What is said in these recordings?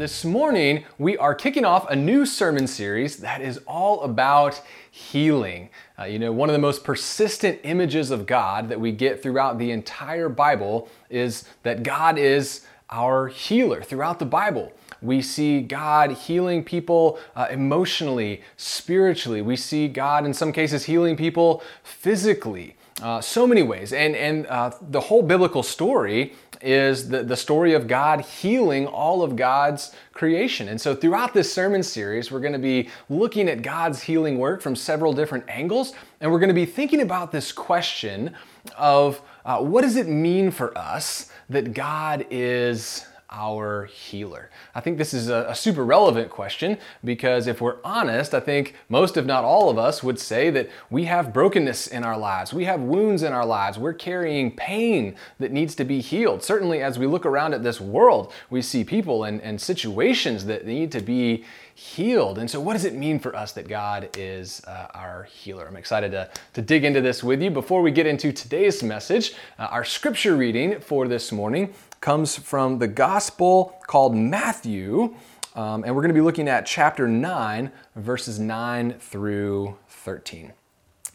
This morning, we are kicking off a new sermon series that is all about healing. Uh, you know, one of the most persistent images of God that we get throughout the entire Bible is that God is our healer throughout the Bible. We see God healing people uh, emotionally, spiritually. We see God, in some cases, healing people physically. Uh, so many ways. And, and uh, the whole biblical story is the, the story of God healing all of God's creation. And so throughout this sermon series, we're going to be looking at God's healing work from several different angles. And we're going to be thinking about this question of uh, what does it mean for us that God is our healer? I think this is a, a, super relevant question because if we're honest, I think most, if not all of us, would say that we have brokenness in our lives. We have wounds in our lives. We're carrying pain that needs to be healed. Certainly, as we look around at this world, we see people and, and situations that need to be healed. And so, what does it mean for us that God is uh, our healer? I'm excited to, to dig into this with you. Before we get into today's message, uh, our scripture reading for this morning comes from the gospel called Matthew. Um, and we're going to be looking at chapter 9, verses 9 through 13.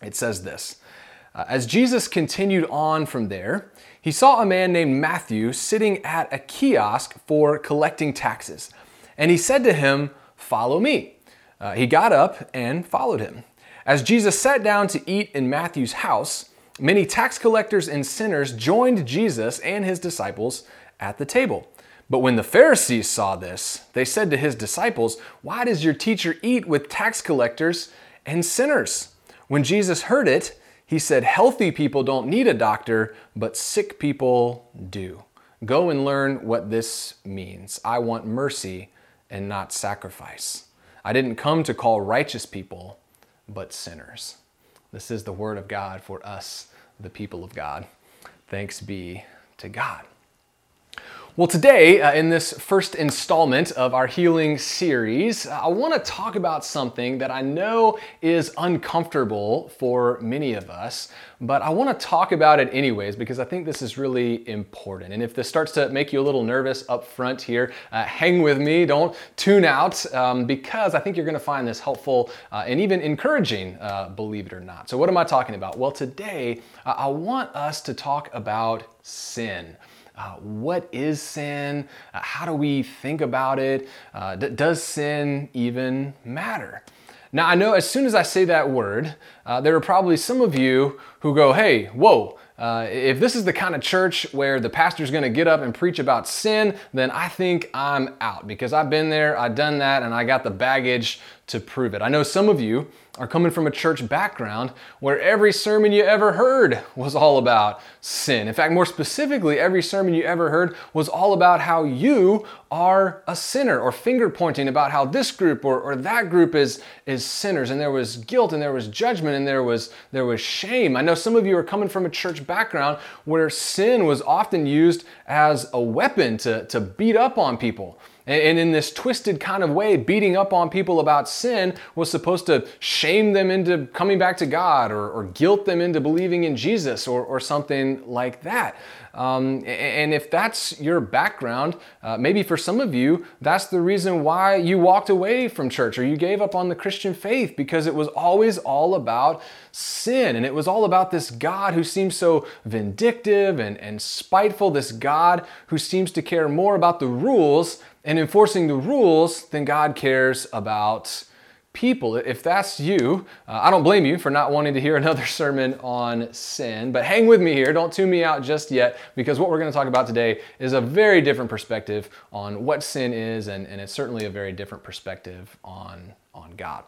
It says this uh, As Jesus continued on from there, he saw a man named Matthew sitting at a kiosk for collecting taxes. And he said to him, Follow me. Uh, he got up and followed him. As Jesus sat down to eat in Matthew's house, many tax collectors and sinners joined Jesus and his disciples at the table. But when the Pharisees saw this, they said to his disciples, Why does your teacher eat with tax collectors and sinners? When Jesus heard it, he said, Healthy people don't need a doctor, but sick people do. Go and learn what this means. I want mercy and not sacrifice. I didn't come to call righteous people, but sinners. This is the word of God for us, the people of God. Thanks be to God. Well, today, uh, in this first installment of our healing series, uh, I want to talk about something that I know is uncomfortable for many of us, but I want to talk about it anyways because I think this is really important. And if this starts to make you a little nervous up front here, uh, hang with me, don't tune out, um, because I think you're going to find this helpful uh, and even encouraging, uh, believe it or not. So, what am I talking about? Well, today, uh, I want us to talk about sin. Uh, what is sin? Uh, how do we think about it? Uh, d- does sin even matter? Now, I know as soon as I say that word, uh, there are probably some of you who go, hey, whoa, uh, if this is the kind of church where the pastor's going to get up and preach about sin, then I think I'm out because I've been there, I've done that, and I got the baggage to prove it. I know some of you are coming from a church background where every sermon you ever heard was all about sin. In fact, more specifically, every sermon you ever heard was all about how you are a sinner or finger pointing about how this group or, or that group is, is sinners. And there was guilt and there was judgment and there was, there was shame. I know some of you are coming from a church background where sin was often used as a weapon to, to beat up on people. And in this twisted kind of way, beating up on people about sin was supposed to shame them into coming back to God or, or guilt them into believing in Jesus or, or something like that. Um, and if that's your background, uh, maybe for some of you, that's the reason why you walked away from church or you gave up on the Christian faith because it was always all about sin. And it was all about this God who seems so vindictive and, and spiteful, this God who seems to care more about the rules and enforcing the rules than God cares about people. If that's you, uh, I don't blame you for not wanting to hear another sermon on sin, but hang with me here. Don't tune me out just yet because what we're going to talk about today is a very different perspective on what sin is, and, and it's certainly a very different perspective on, on God.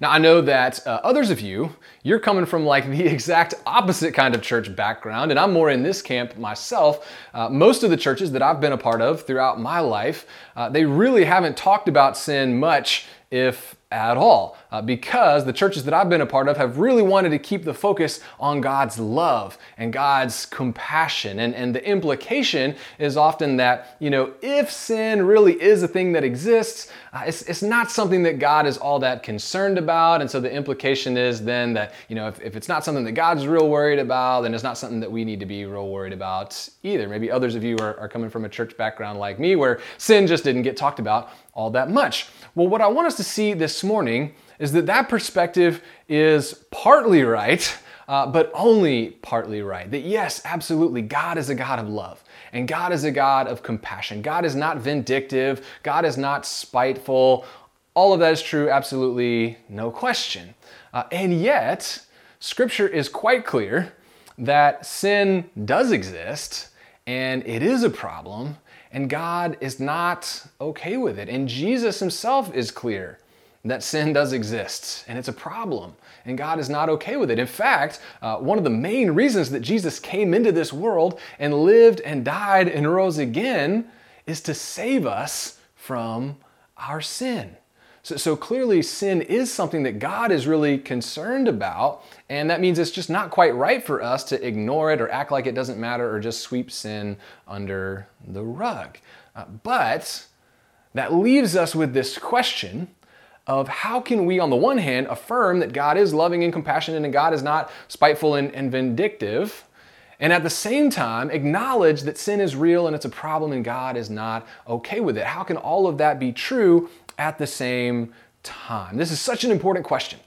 Now, I know that uh, others of you, you're coming from like the exact opposite kind of church background, and I'm more in this camp myself. Uh, most of the churches that I've been a part of throughout my life, uh, they really haven't talked about sin much, if at all uh, because the churches that I've been a part of have really wanted to keep the focus on God's love and God's compassion. And, and the implication is often that, you know, if sin really is a thing that exists, uh, it's, it's not something that God is all that concerned about. And so the implication is then that, you know, if, if it's not something that God's real worried about, then it's not something that we need to be real worried about either. Maybe others of you are, are coming from a church background like me where sin just didn't get talked about all that much. Well, what I want us to see this morning is that that perspective is partly right, uh, but only partly right. That yes, absolutely, God is a God of love. And God is a God of compassion. God is not vindictive. God is not spiteful. All of that is true, absolutely, no question. Uh, and yet, Scripture is quite clear that sin does exist and it is a problem and God is not okay with it. And Jesus himself is clear that sin does exist and it's a problem and God is not okay with it. In fact, uh, one of the main reasons that Jesus came into this world and lived and died and rose again is to save us from our sin. So, so, clearly, sin is something that God is really concerned about, and that means it's just not quite right for us to ignore it or act like it doesn't matter or just sweep sin under the rug. Uh, but that leaves us with this question of how can we, on the one hand, affirm that God is loving and compassionate and God is not spiteful and, and vindictive, and at the same time acknowledge that sin is real and it's a problem and God is not okay with it? How can all of that be true at the same time? This is such an important question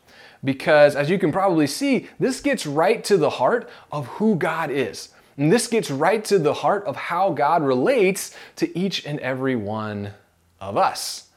because, as you can probably see, this gets right to the heart of who God is. And this gets right to the heart of how God relates to each and every one of us.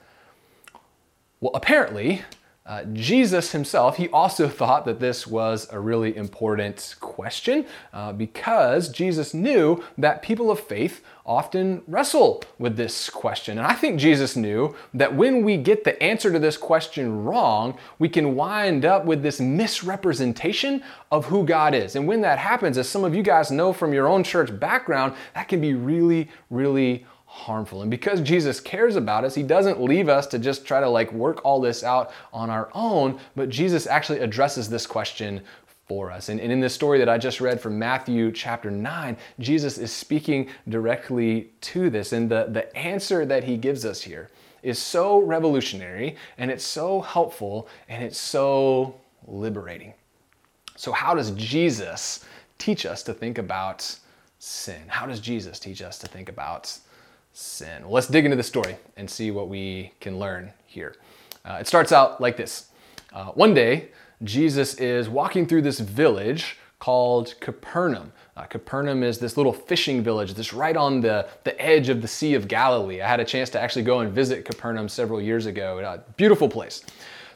Well, apparently, uh, Jesus himself, he also thought that this was a really important question uh, because Jesus knew that people of faith often wrestle with this question. And I think Jesus knew that when we get the answer to this question wrong, we can wind up with this misrepresentation of who God is. And when that happens, as some of you guys know from your own church background, that can be really, really harmful. And because Jesus cares about us, he doesn't leave us to just try to like work all this out on our own, but Jesus actually addresses this question for us. And, and, in this story that I just read from Matthew chapter 9, Jesus is speaking directly to this. And the, the answer that he gives us here is so revolutionary and it's so helpful and it's so liberating. So, how does Jesus teach us to think about sin? How does Jesus teach us to think about sin. Well, let's dig into the story and see what we can learn here. Uh, it starts out like this uh, One day, Jesus is walking through this village called Capernaum. Uh, Capernaum is this little fishing village that's right on the, the edge of the Sea of Galilee. I had a chance to actually go and visit Capernaum several years ago. A beautiful place.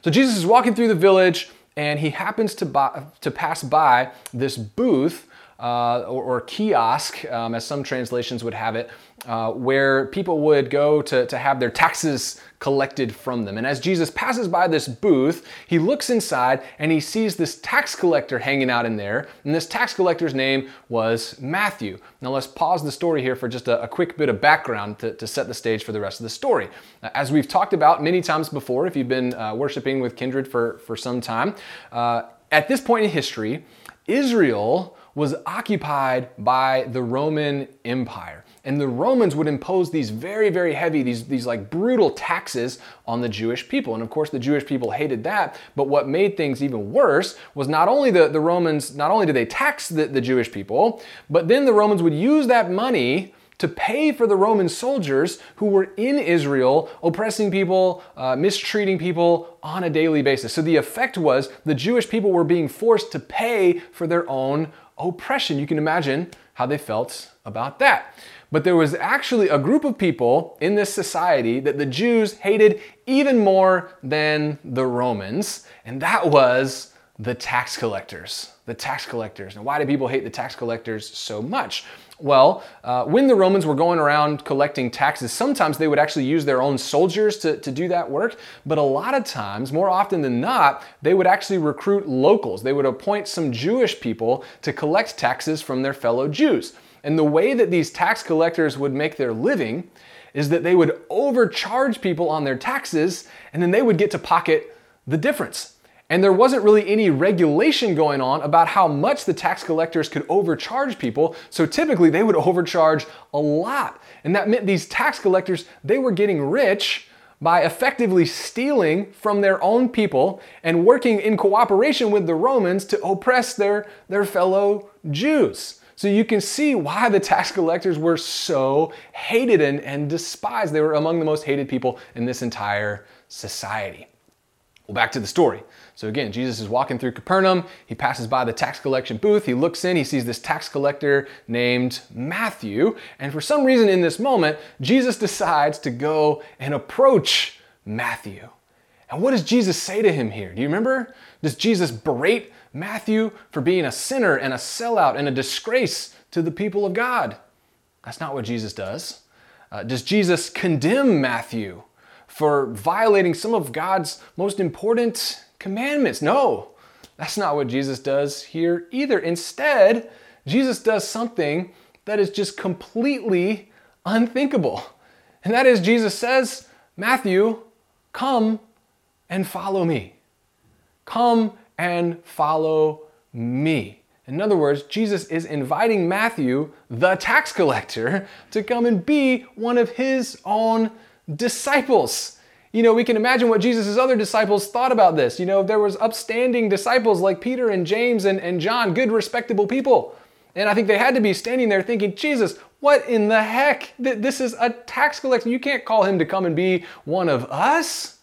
So Jesus is walking through the village and he happens to, buy, to pass by this booth uh, or, or, kiosk, um, as some translations would have it, uh, where people would go to, to have their taxes collected from them. And as Jesus passes by this booth, he looks inside and he sees this tax collector hanging out in there. And this tax collector's name was Matthew. Now let's pause the story here for just a, a quick bit of background to, to, set the stage for the rest of the story. As we've talked about many times before, if you've been uh, worshiping with Kindred for, for some time, uh, at this point in history, Israel was occupied by the Roman Empire. And the Romans would impose these very, very heavy, these, these like brutal taxes on the Jewish people. And of course, the Jewish people hated that. But what made things even worse was not only the, the Romans, not only did they tax the, the Jewish people, but then the Romans would use that money to pay for the Roman soldiers who were in Israel, oppressing people, uh, mistreating people on a daily basis. So the effect was the Jewish people were being forced to pay for their own oppression. You can imagine how they felt about that. But there was actually a group of people in this society that the Jews hated even more than the Romans, and that was the tax collectors. The tax collectors. Now, why do people hate the tax collectors so much? Well, uh, when the Romans were going around collecting taxes, sometimes they would actually use their own soldiers to, to do that work, but a lot of times, more often than not, they would actually recruit locals. They would appoint some Jewish people to collect taxes from their fellow Jews. And the way that these tax collectors would make their living is that they would overcharge people on their taxes and then they would get to pocket the difference. And there wasn't really any regulation going on about how much the tax collectors could overcharge people. So typically they would overcharge a lot. And that meant these tax collectors, they were getting rich by effectively stealing from their own people and working in cooperation with the Romans to oppress their, their fellow Jews. So you can see why the tax collectors were so hated and, and despised. They were among the most hated people in this entire society. Well, back to the story. So again, Jesus is walking through Capernaum. He passes by the tax collection booth. He looks in. He sees this tax collector named Matthew. And for some reason in this moment, Jesus decides to go and approach Matthew. And what does Jesus say to him here? Do you remember? Does Jesus berate Matthew for being a sinner and a sellout and a disgrace to the people of God? That's not what Jesus does. Uh, does Jesus condemn Matthew for violating some of God's most important commandments. No, that's not what Jesus does here either. Instead, Jesus does something that is just completely unthinkable. And that is, Jesus says, Matthew, come and follow me. Come and follow me. In other words, Jesus is inviting Matthew, the tax collector, to come and be one of his own disciples. You know, we can imagine what Jesus' other disciples thought about this. You know, there was upstanding disciples like Peter and James and, and John, good, respectable people. And I think they had to be standing there thinking, Jesus, what in the heck? This is a tax collector. You can't call him to come and be one of us.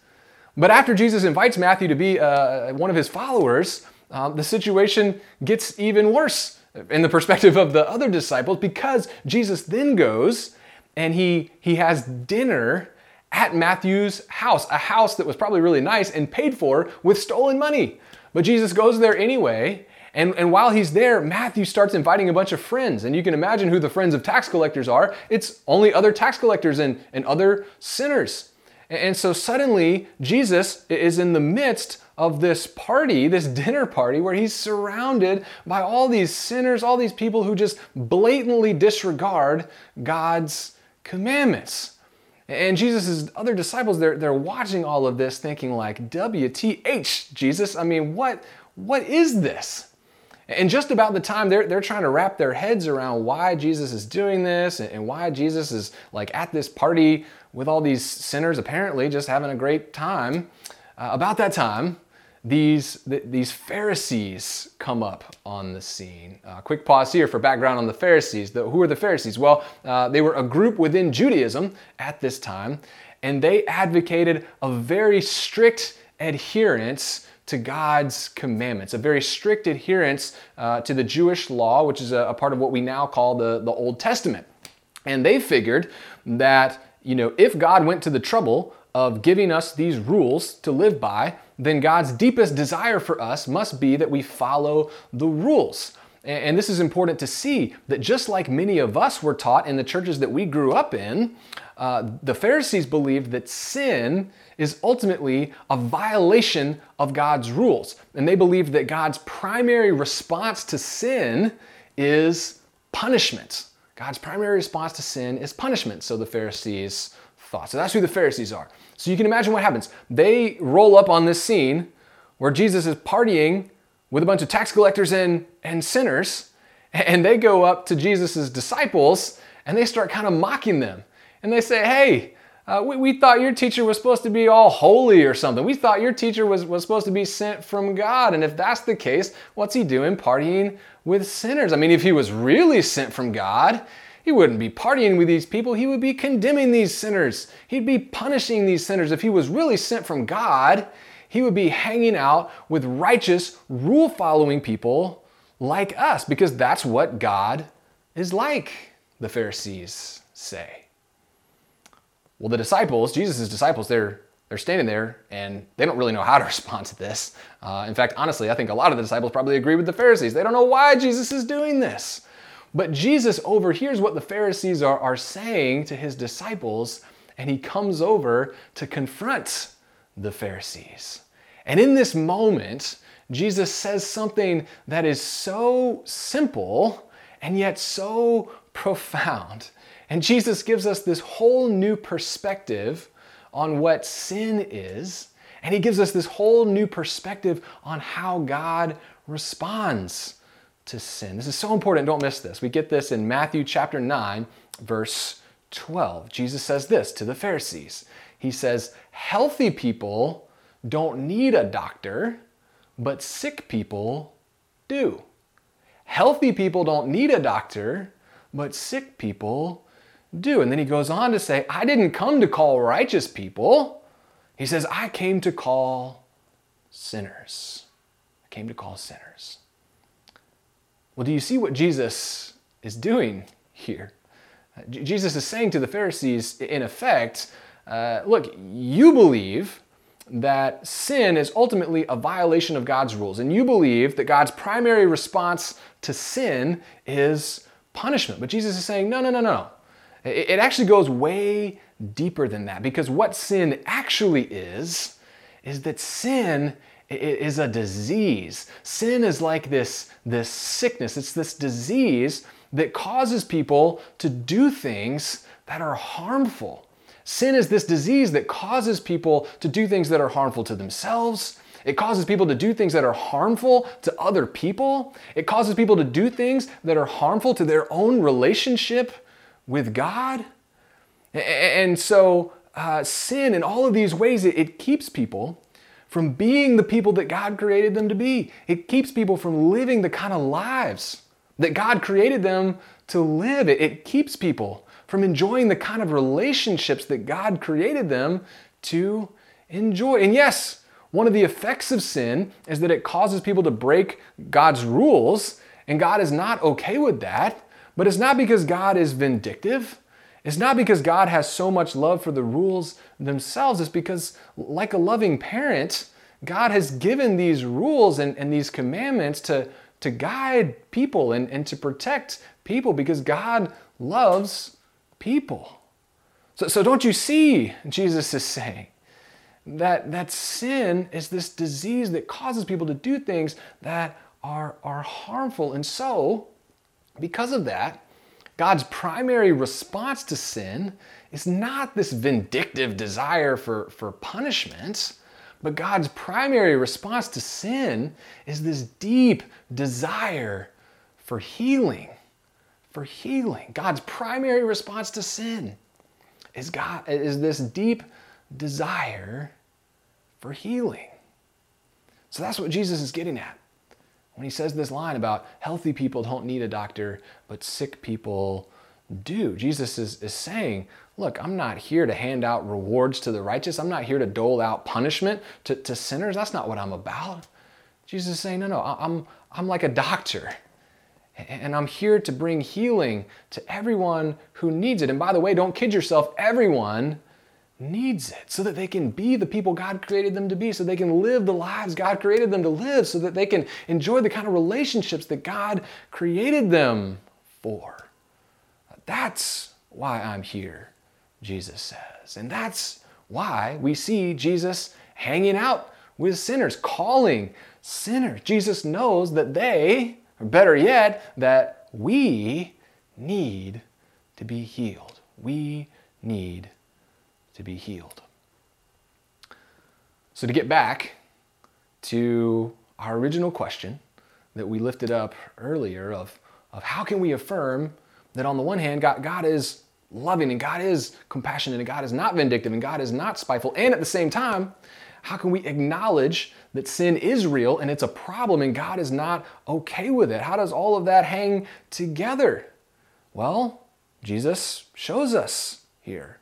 But after Jesus invites Matthew to be uh, one of his followers, um, the situation gets even worse in the perspective of the other disciples because Jesus then goes and he, he has dinner at Matthew's house, a house that was probably really nice and paid for with stolen money. But Jesus goes there anyway. And, and while he's there, Matthew starts inviting a bunch of friends. And you can imagine who the friends of tax collectors are. It's only other tax collectors and, and other sinners. And so suddenly, Jesus is in the midst of this party, this dinner party, where he's surrounded by all these sinners, all these people who just blatantly disregard God's commandments. And Jesus' other disciples, they're, they're watching all of this thinking like, WTH, Jesus, I mean, what, what is this? And just about the time they're, they're trying to wrap their heads around why Jesus is doing this and, and why Jesus is like at this party with all these sinners, apparently just having a great time, uh, about that time, these, th- these Pharisees come up on the scene. Uh, quick pause here for background on the Pharisees. The, who are the Pharisees? Well, uh, they were a group within Judaism at this time, and they advocated a very strict adherence to God's commandments, a very strict adherence uh, to the Jewish law, which is a, a part of what we now call the, the Old Testament. And they figured that, you know, if God went to the trouble of giving us these rules to live by, then God's deepest desire for us must be that we follow the rules. And this is important to see that just like many of us were taught in the churches that we grew up in, uh, the Pharisees believed that sin is ultimately a violation of God's rules. And they believed that God's primary response to sin is punishment. God's primary response to sin is punishment, so the Pharisees So that's who the Pharisees are. So you can imagine what happens. They roll up on this scene where Jesus is partying with a bunch of tax collectors and, and sinners, and they go up to Jesus' disciples and they start kind of mocking them. And they say, Hey, uh, we, we thought your teacher was supposed to be all holy or something. We thought your teacher was, was supposed to be sent from God. And if that's the case, what's he doing partying with sinners? I mean, if he was really sent from God, he wouldn't be partying with these people. He would be condemning these sinners. He'd be punishing these sinners. If he was really sent from God, he would be hanging out with righteous, rule following people like us because that's what God is like, the Pharisees say. Well, the disciples, Jesus' disciples, they're they're standing there and they don't really know how to respond to this. Uh, in fact, honestly, I think a lot of the disciples probably agree with the Pharisees. They don't know why Jesus is doing this. But Jesus overhears what the Pharisees are, are saying to his disciples, and he comes over to confront the Pharisees. And in this moment, Jesus says something that is so simple and yet so profound. And Jesus gives us this whole new perspective on what sin is And he gives us this whole new perspective on how God responds to sin. This is so important. Don't miss this. We get this in Matthew chapter 9, verse 12. Jesus says this to the Pharisees. He says, Healthy people don't need a doctor, but sick people do. Healthy people don't need a doctor, but sick people do. And then he goes on to say, I didn't come to call righteous people. He says, I came to call sinners. I came to call sinners. Well, do you see what Jesus is doing here? Jesus is saying to the Pharisees, in effect, uh, look, you believe that sin is ultimately a violation of God's rules, and you believe that God's primary response to sin is punishment. But Jesus is saying, no, no, no, no. It actually goes way deeper than that because what sin actually is, is that sin is a disease. Sin is like this, this sickness, it's this disease that causes people to do things that are harmful. Sin is this disease that causes people to do things that are harmful to themselves. It causes people to do things that are harmful to other people. It causes people to do things that are harmful to their own relationship with God. And so, uh, sin in all of these ways, it, it keeps people from being the people that God created them to be. It keeps people from living the kind of lives that God created them to live. It, it keeps people from enjoying the kind of relationships that God created them to enjoy. And yes, one of the effects of sin is that it causes people to break God's rules, and God is not okay with that. But it's not because God is vindictive. It's not because God has so much love for the rules themselves. It's because, like a loving parent, God has given these rules and, and these commandments to, to guide people and, and to protect people because God loves people. So, so don't you see, Jesus is saying, that, that sin is this disease that causes people to do things that are, are harmful. And so, because of that, God's primary response to sin is not this vindictive desire for, for punishment, but God's primary response to sin is this deep desire for healing. For healing. God's primary response to sin is, God, is this deep desire for healing. So that's what Jesus is getting at when he says this line about healthy people don't need a doctor, but sick people do. Jesus is, is saying, Look, I'm not here to hand out rewards to the righteous. I'm not here to dole out punishment to, to sinners. That's not what I'm about. Jesus is saying, No, no, I'm, I'm like a doctor. And I'm here to bring healing to everyone who needs it. And by the way, don't kid yourself, everyone needs it so that they can be the people God created them to be, so they can live the lives God created them to live, so that they can enjoy the kind of relationships that God created them for. That's why I'm here, Jesus says. And that's why we see Jesus hanging out with sinners, calling sinners. Jesus knows that they, or better yet, that we need to be healed. We need to be healed. So, to get back to our original question that we lifted up earlier of, of how can we affirm that on the one hand, God, God is loving and God is compassionate and God is not vindictive and God is not spiteful, and at the same time, how can we acknowledge that sin is real and it's a problem and God is not okay with it? How does all of that hang together? Well, Jesus shows us here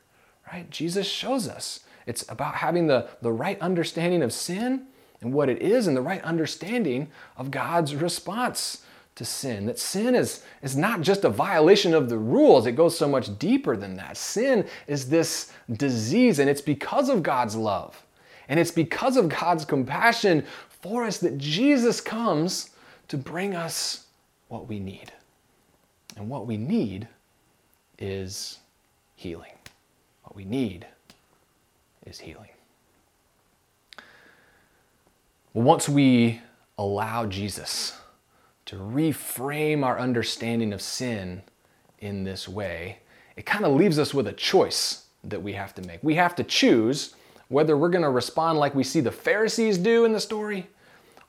right? Jesus shows us. It's about having the, the right understanding of sin and what it is and the right understanding of God's response to sin. That sin is, is not just a violation of the rules, it goes so much deeper than that. Sin is this disease, and it's because of God's love. And it's because of God's compassion for us that Jesus comes to bring us what we need. And what we need is healing. We need is healing. Once we allow Jesus to reframe our understanding of sin in this way, it kind of leaves us with a choice that we have to make. We have to choose whether we're going to respond like we see the Pharisees do in the story,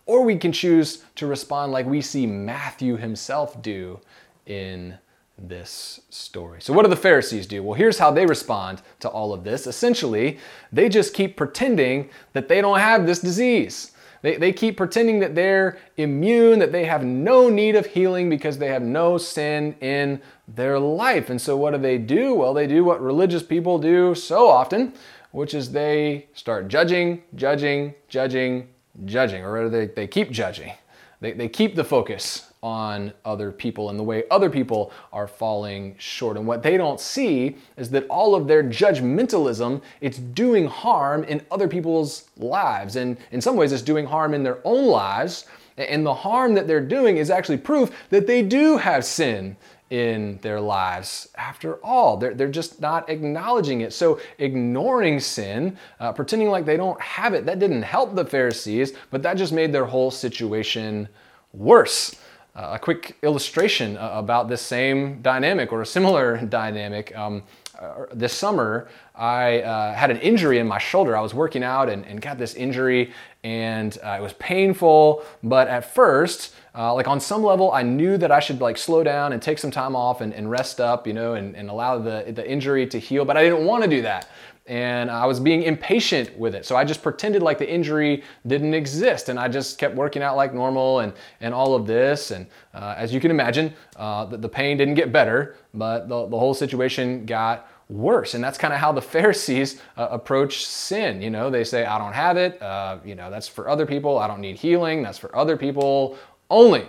or we can choose to respond like we see Matthew himself do in this story. So, what do the Pharisees do? Well, here's how they respond to all of this. Essentially, they just keep pretending that they don't have this disease. They, they keep pretending that they're immune, that they have no need of healing because they have no sin in their life. And so, what do they do? Well, they do what religious people do so often, which is they start judging, judging, judging, judging, or rather, they, they keep judging. They, they keep the focus on other people and the way other people are falling short. And what they don't see is that all of their judgmentalism, it's doing harm in other people's lives. And in some ways, it's doing harm in their own lives. And the harm that they're doing is actually proof that they do have sin in their lives. After all, they're, they're just not acknowledging it. So, ignoring sin, uh, pretending like they don't have it, that didn't help the Pharisees, but that just made their whole situation worse. Uh, a quick illustration uh, about this same dynamic or a similar dynamic. Um, uh, this summer, I uh, had an injury in my shoulder. I was working out and, and got this injury, and uh, it was painful. But at first, uh, like on some level, I knew that I should like slow down and take some time off and, and rest up, you know, and, and allow the, the injury to heal. But I didn't want to do that and I was being impatient with it. So I just pretended like the injury didn't exist, and I just kept working out like normal and, and all of this. And uh, as you can imagine, uh, the, the, pain didn't get better, but the, the whole situation got worse. And that's kind of how the Pharisees uh, approach sin. You know, they say, I don't have it. Uh, you know, that's for other people. I don't need healing. That's for other people only.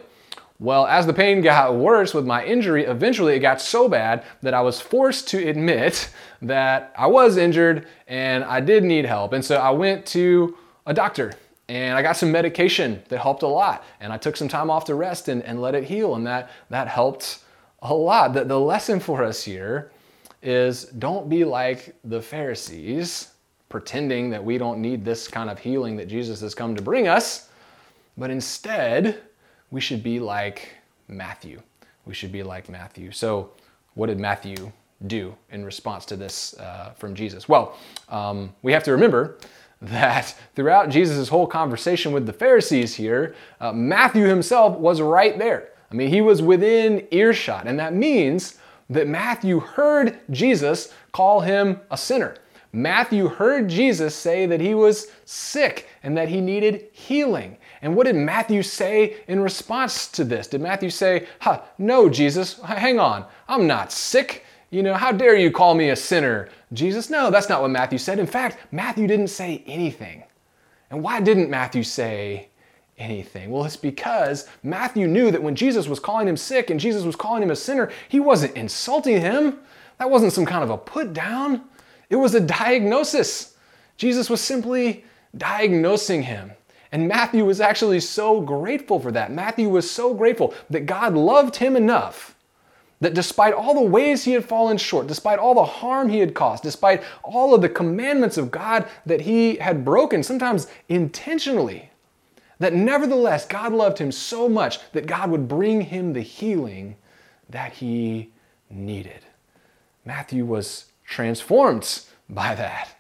Well, as the pain got worse with my injury, eventually it got so bad that I was forced to admit that I was injured and I did need help. And so I went to a doctor and I got some medication that helped a lot. And I took some time off to rest and, and let it heal. And that, that helped a lot. The, the lesson for us here is don't be like the Pharisees, pretending that we don't need this kind of healing that Jesus has come to bring us, but instead, we should be like Matthew. We should be like Matthew. So, what did Matthew do in response to this uh, from Jesus? Well, um, we have to remember that throughout Jesus' whole conversation with the Pharisees here, uh, Matthew himself was right there. I mean, he was within earshot, and that means that Matthew heard Jesus call him a sinner. Matthew heard Jesus say that he was sick and that he needed healing. And what did Matthew say in response to this? Did Matthew say, huh, no, Jesus, hang on, I'm not sick. You know, how dare you call me a sinner? Jesus, no, that's not what Matthew said. In fact, Matthew didn't say anything. And why didn't Matthew say anything? Well, it's because Matthew knew that when Jesus was calling him sick and Jesus was calling him a sinner, he wasn't insulting him. That wasn't some kind of a put down, it was a diagnosis. Jesus was simply diagnosing him. And Matthew was actually so grateful for that. Matthew was so grateful that God loved him enough that despite all the ways he had fallen short, despite all the harm he had caused, despite all of the commandments of God that he had broken, sometimes intentionally, that nevertheless God loved him so much that God would bring him the healing that he needed. Matthew was transformed by that.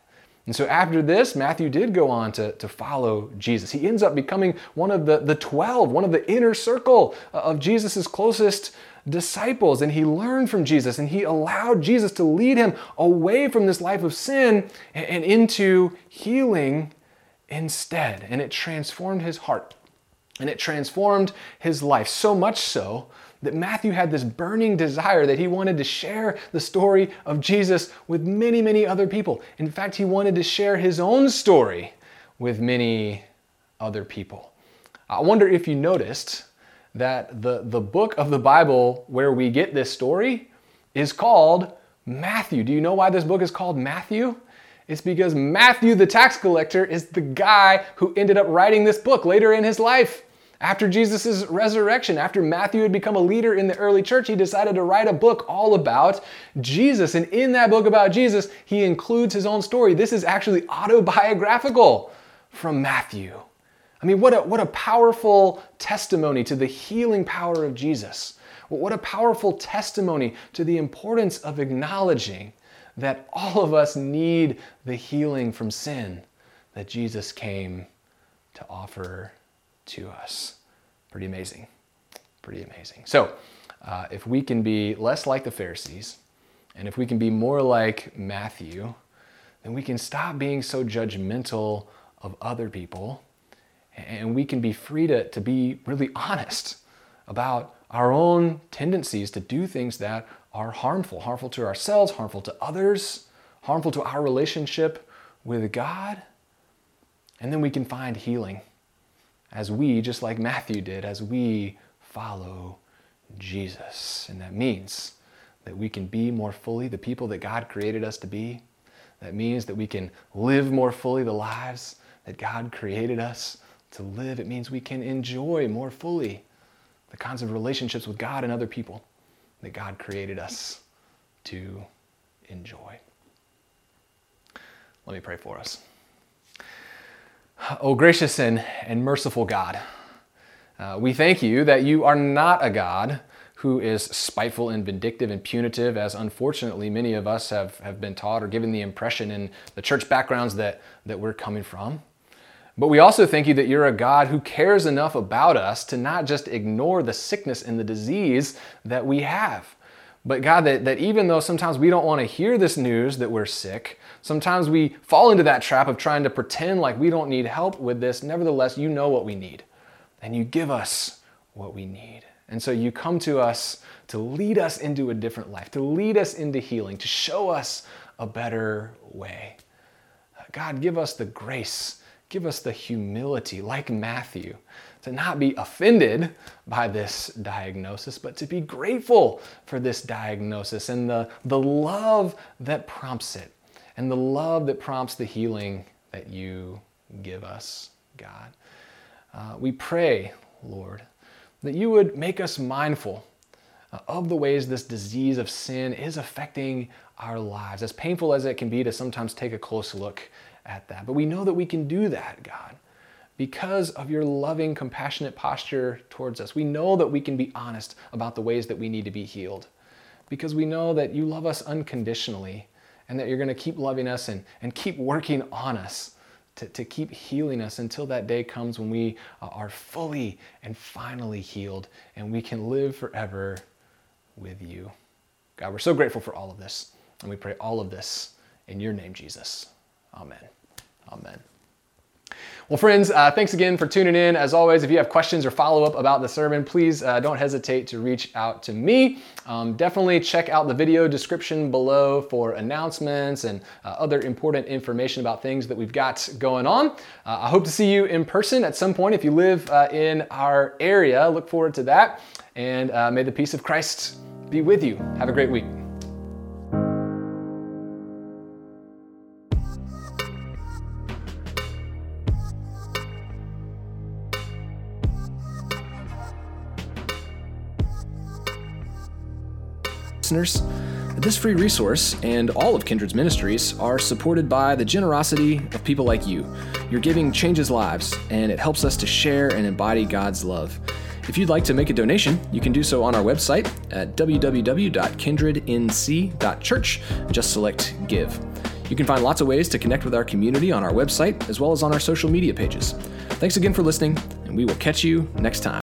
And so after this, Matthew did go on to, to follow Jesus. He ends up becoming one of the, the 12, one of the inner circle of Jesus' closest disciples. And he learned from Jesus and he allowed Jesus to lead him away from this life of sin and into healing instead. And it transformed his heart and it transformed his life so much so that Matthew had this burning desire that he wanted to share the story of Jesus with many, many other people. In fact, he wanted to share his own story with many other people. I wonder if you noticed that the, the book of the Bible where we get this story is called Matthew. Do you know why this book is called Matthew? It's because Matthew, the tax collector, is the guy who ended up writing this book later in his life. After Jesus' resurrection, after Matthew had become a leader in the early church, he decided to write a book all about Jesus. And in that book about Jesus, he includes his own story. This is actually autobiographical from Matthew. I mean, what a, what a powerful testimony to the healing power of Jesus. What a powerful testimony to the importance of acknowledging that all of us need the healing from sin that Jesus came to offer to us. Pretty amazing. Pretty amazing. So, uh, if we can be less like the Pharisees, and if we can be more like Matthew, then we can stop being so judgmental of other people and we can be free to, to be really honest about our own tendencies to do things that are harmful, harmful to ourselves, harmful to others, harmful to our relationship with God. And then we can find healing as we, just like Matthew did, as we follow Jesus. And that means that we can be more fully the people that God created us to be. That means that we can live more fully the lives that God created us to live. It means we can enjoy more fully the kinds of relationships with God and other people that God created us to enjoy. Let me pray for us. Oh, gracious and, and merciful God, uh, we thank you that you are not a God who is spiteful and vindictive and punitive, as unfortunately many of us have, have been taught or given the impression in the church backgrounds that, that we're coming from. But we also thank you that you're a God who cares enough about us to not just ignore the sickness and the disease that we have. But God, that, that even though sometimes we don't want to hear this news that we're sick, sometimes we fall into that trap of trying to pretend like we don't need help with this. Nevertheless, you know what we need, and you give us what we need. And so you come to us to lead us into a different life, to lead us into healing, to show us a better way. God, give us the grace Give us the humility, like Matthew, to not be offended by this diagnosis, but to be grateful for this diagnosis and the, the love that prompts it, and the love that prompts the healing that you give us, God. Uh, we pray, Lord, that you would make us mindful uh, of the ways this disease of sin is affecting our lives, as painful as it can be to sometimes take a close look at that. But we know that we can do that, God, because of your loving, compassionate posture towards us. We know that we can be honest about the ways that we need to be healed because we know that you love us unconditionally and that you're going to keep loving us and, and keep working on us to, to keep healing us until that day comes when we uh, are fully and finally healed and we can live forever with you. God, we're so grateful for all of this. And we pray all of this in your name, Jesus. Amen. Amen. Well, friends, uh, thanks again for tuning in. As always, if you have questions or follow up about the sermon, please uh, don't hesitate to reach out to me. Um, definitely check out the video description below for announcements and uh, other important information about things that we've got going on. Uh, I hope to see you in person at some point if you live uh, in our area. Look forward to that. And uh, may the peace of Christ be with you. Have a great week. Listeners. This free resource and all of Kindred's ministries are supported by the generosity of people like you. Your giving changes lives, and it helps us to share and embody God's love. If you'd like to make a donation, you can do so on our website at www.kindrednc.church just select Give. You can find lots of ways to connect with our community on our website as well as on our social media pages. Thanks again for listening, and we will catch you next time.